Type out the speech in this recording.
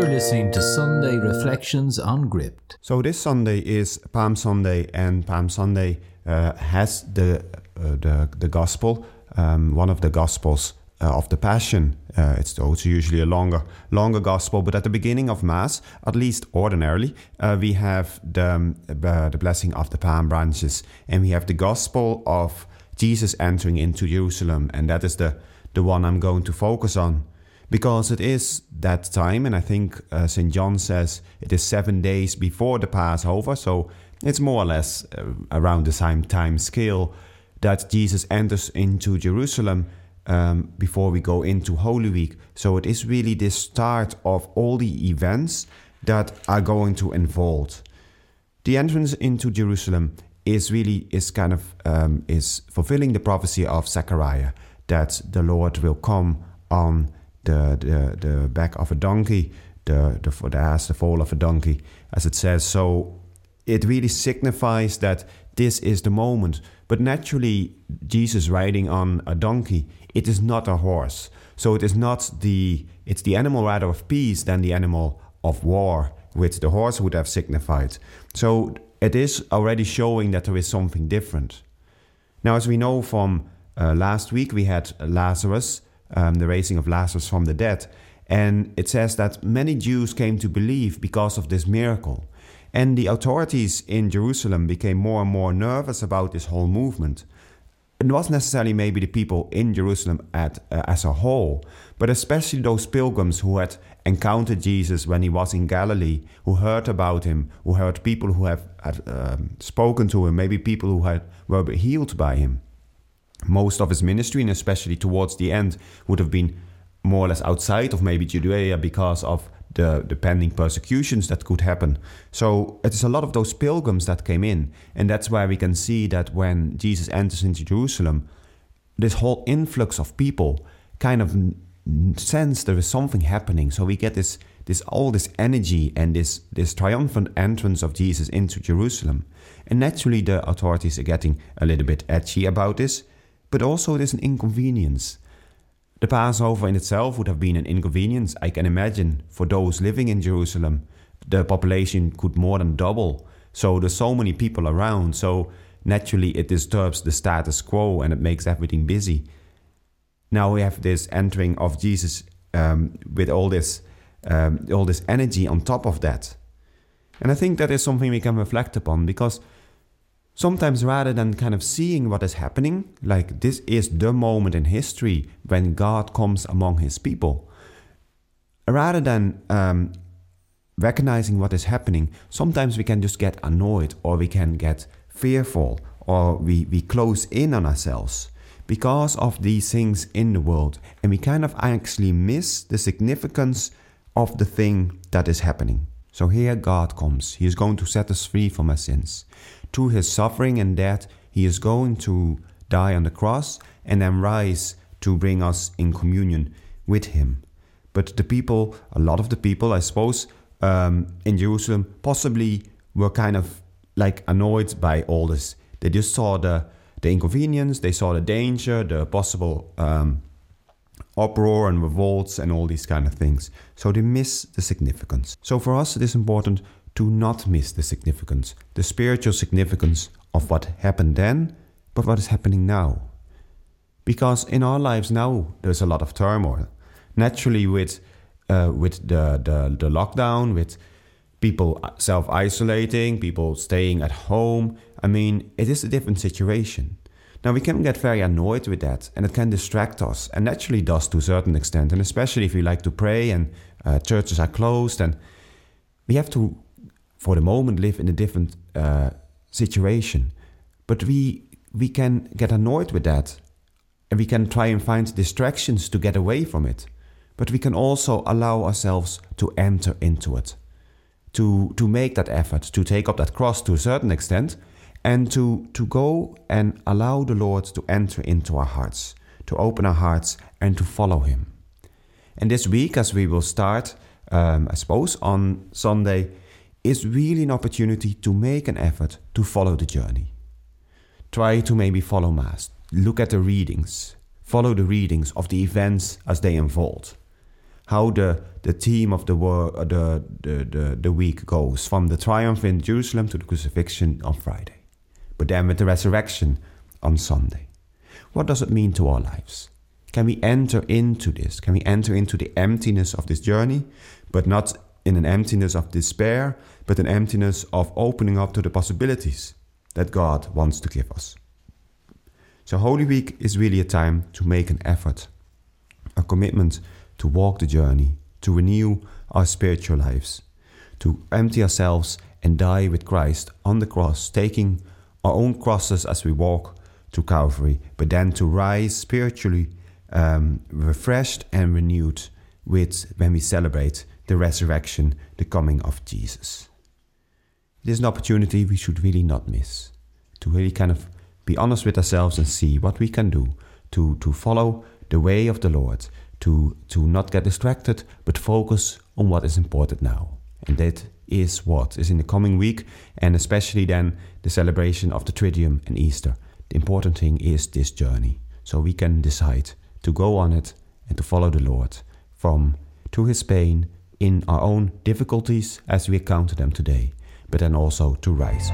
You're listening to Sunday Reflections on Gripped. So this Sunday is Palm Sunday, and Palm Sunday uh, has the uh, the the gospel, um, one of the gospels uh, of the Passion. Uh, it's also usually a longer longer gospel, but at the beginning of Mass, at least ordinarily, uh, we have the um, the blessing of the palm branches, and we have the gospel of Jesus entering into Jerusalem, and that is the the one I'm going to focus on because it is that time, and I think uh, St. John says it is seven days before the Passover, so it's more or less uh, around the same time scale that Jesus enters into Jerusalem um, before we go into Holy Week. So it is really the start of all the events that are going to unfold. The entrance into Jerusalem is really is kind of um, is fulfilling the prophecy of Zechariah that the Lord will come on the, the, the back of a donkey, the, the, the ass, the foal of a donkey, as it says. So it really signifies that this is the moment. But naturally, Jesus riding on a donkey, it is not a horse. So it is not the, it's the animal rather of peace than the animal of war, which the horse would have signified. So it is already showing that there is something different. Now, as we know from uh, last week, we had Lazarus um, the raising of Lazarus from the dead. And it says that many Jews came to believe because of this miracle. And the authorities in Jerusalem became more and more nervous about this whole movement. It wasn't necessarily maybe the people in Jerusalem at, uh, as a whole, but especially those pilgrims who had encountered Jesus when he was in Galilee, who heard about him, who heard people who have had, um, spoken to him, maybe people who had, were healed by him most of his ministry, and especially towards the end, would have been more or less outside of maybe Judea because of the, the pending persecutions that could happen. So it is a lot of those pilgrims that came in. And that's why we can see that when Jesus enters into Jerusalem, this whole influx of people kind of sense there is something happening. So we get this this all this energy and this this triumphant entrance of Jesus into Jerusalem. And naturally the authorities are getting a little bit edgy about this but also it is an inconvenience. The Passover in itself would have been an inconvenience, I can imagine, for those living in Jerusalem. The population could more than double, so there's so many people around, so naturally it disturbs the status quo and it makes everything busy. Now we have this entering of Jesus um, with all this, um, all this energy on top of that. And I think that is something we can reflect upon because Sometimes, rather than kind of seeing what is happening, like this is the moment in history when God comes among his people, rather than um, recognizing what is happening, sometimes we can just get annoyed or we can get fearful or we, we close in on ourselves because of these things in the world and we kind of actually miss the significance of the thing that is happening. So here God comes. He is going to set us free from our sins to his suffering and death, he is going to die on the cross and then rise to bring us in communion with him. But the people, a lot of the people, I suppose, um, in Jerusalem possibly were kind of like annoyed by all this. They just saw the, the inconvenience, they saw the danger, the possible um, uproar and revolts and all these kind of things. So they miss the significance. So for us, it is important to not miss the significance, the spiritual significance of what happened then, but what is happening now. Because in our lives now, there's a lot of turmoil. Naturally, with uh, with the, the the lockdown, with people self isolating, people staying at home. I mean, it is a different situation. Now, we can get very annoyed with that, and it can distract us, and naturally does to a certain extent, and especially if we like to pray and uh, churches are closed, and we have to for the moment live in a different uh, situation. But we we can get annoyed with that, and we can try and find distractions to get away from it. But we can also allow ourselves to enter into it, to to make that effort, to take up that cross to a certain extent, and to to go and allow the Lord to enter into our hearts, to open our hearts and to follow Him. And this week, as we will start, um, I suppose on Sunday is really an opportunity to make an effort to follow the journey. Try to maybe follow Mass, look at the readings, follow the readings of the events as they unfold. how the, the theme of the, uh, the, the, the, the week goes from the triumph in Jerusalem to the crucifixion on Friday, but then with the resurrection on Sunday. What does it mean to our lives? Can we enter into this? Can we enter into the emptiness of this journey, but not in an emptiness of despair, but an emptiness of opening up to the possibilities that God wants to give us? So, Holy Week is really a time to make an effort, a commitment to walk the journey, to renew our spiritual lives, to empty ourselves and die with Christ on the cross, taking our own crosses as we walk to Calvary, but then to rise spiritually um, refreshed and renewed with when we celebrate the resurrection, the coming of Jesus. It is an opportunity we should really not miss to really kind of be honest with ourselves and see what we can do to, to follow the way of the Lord, to, to not get distracted, but focus on what is important now. And that is what is in the coming week, and especially then the celebration of the Triduum and Easter. The important thing is this journey, so we can decide to go on it and to follow the Lord from to his pain in our own difficulties as we encounter them today, but then also to rise.